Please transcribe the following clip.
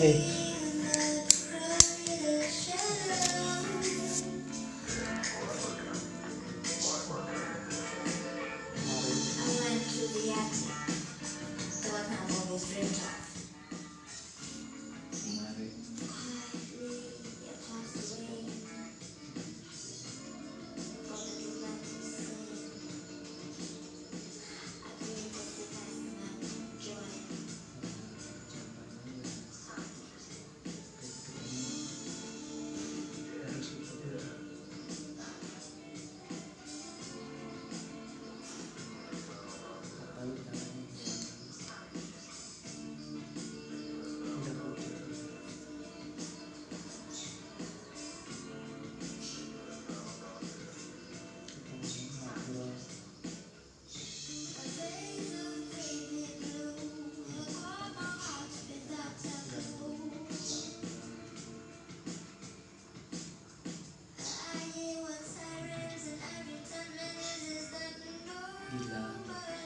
哎。Remember